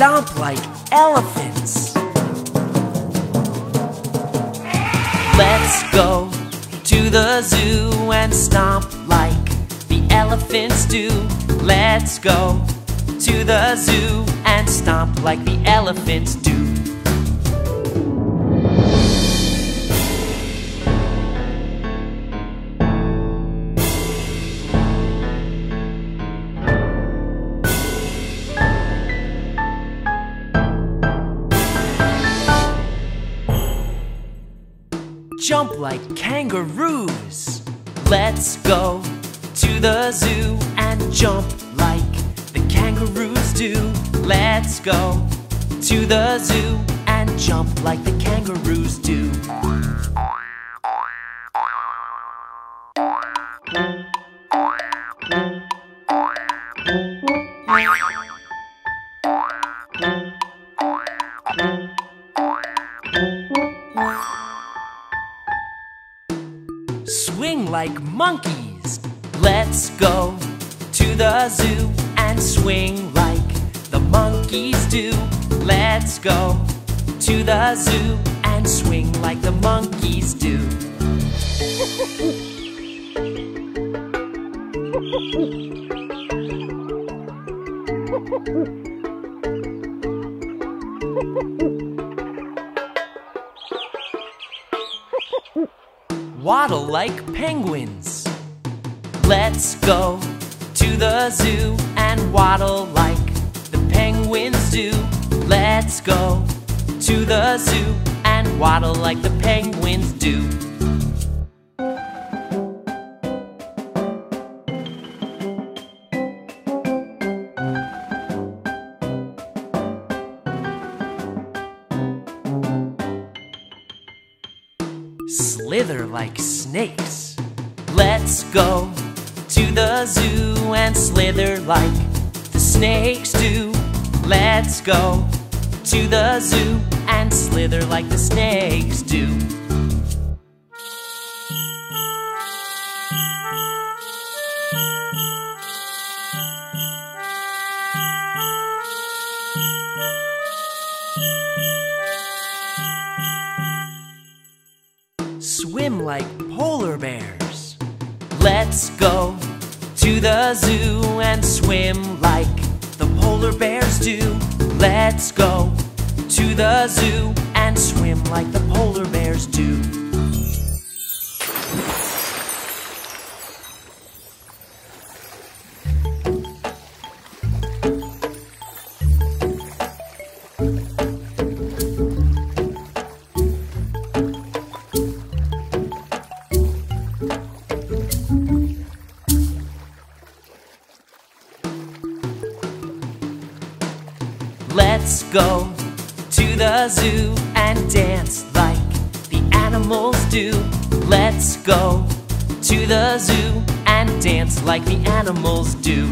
stomp like elephants. Let's go to the zoo and stomp like the elephants do. Let's go to the zoo and stomp like the elephants do. Jump like kangaroos. Let's go to the zoo and jump like the kangaroos do. Let's go to the zoo and jump like the kangaroos do. Like monkeys. Let's go to the zoo and swing like the monkeys do. Let's go to the zoo and swing like the monkeys do. Waddle like penguins. Let's go to the zoo and waddle like the penguins do. Let's go to the zoo and waddle like the penguins do. Slither like snakes. Let's go to the zoo and slither like the snakes do. Let's go to the zoo and slither like the snakes do. Swim like polar bears. Let's go to the zoo and swim like the polar bears do. Let's go to the zoo and swim like the polar bears do. Let's go to the zoo and dance like the animals do. Let's go to the zoo and dance like the animals do.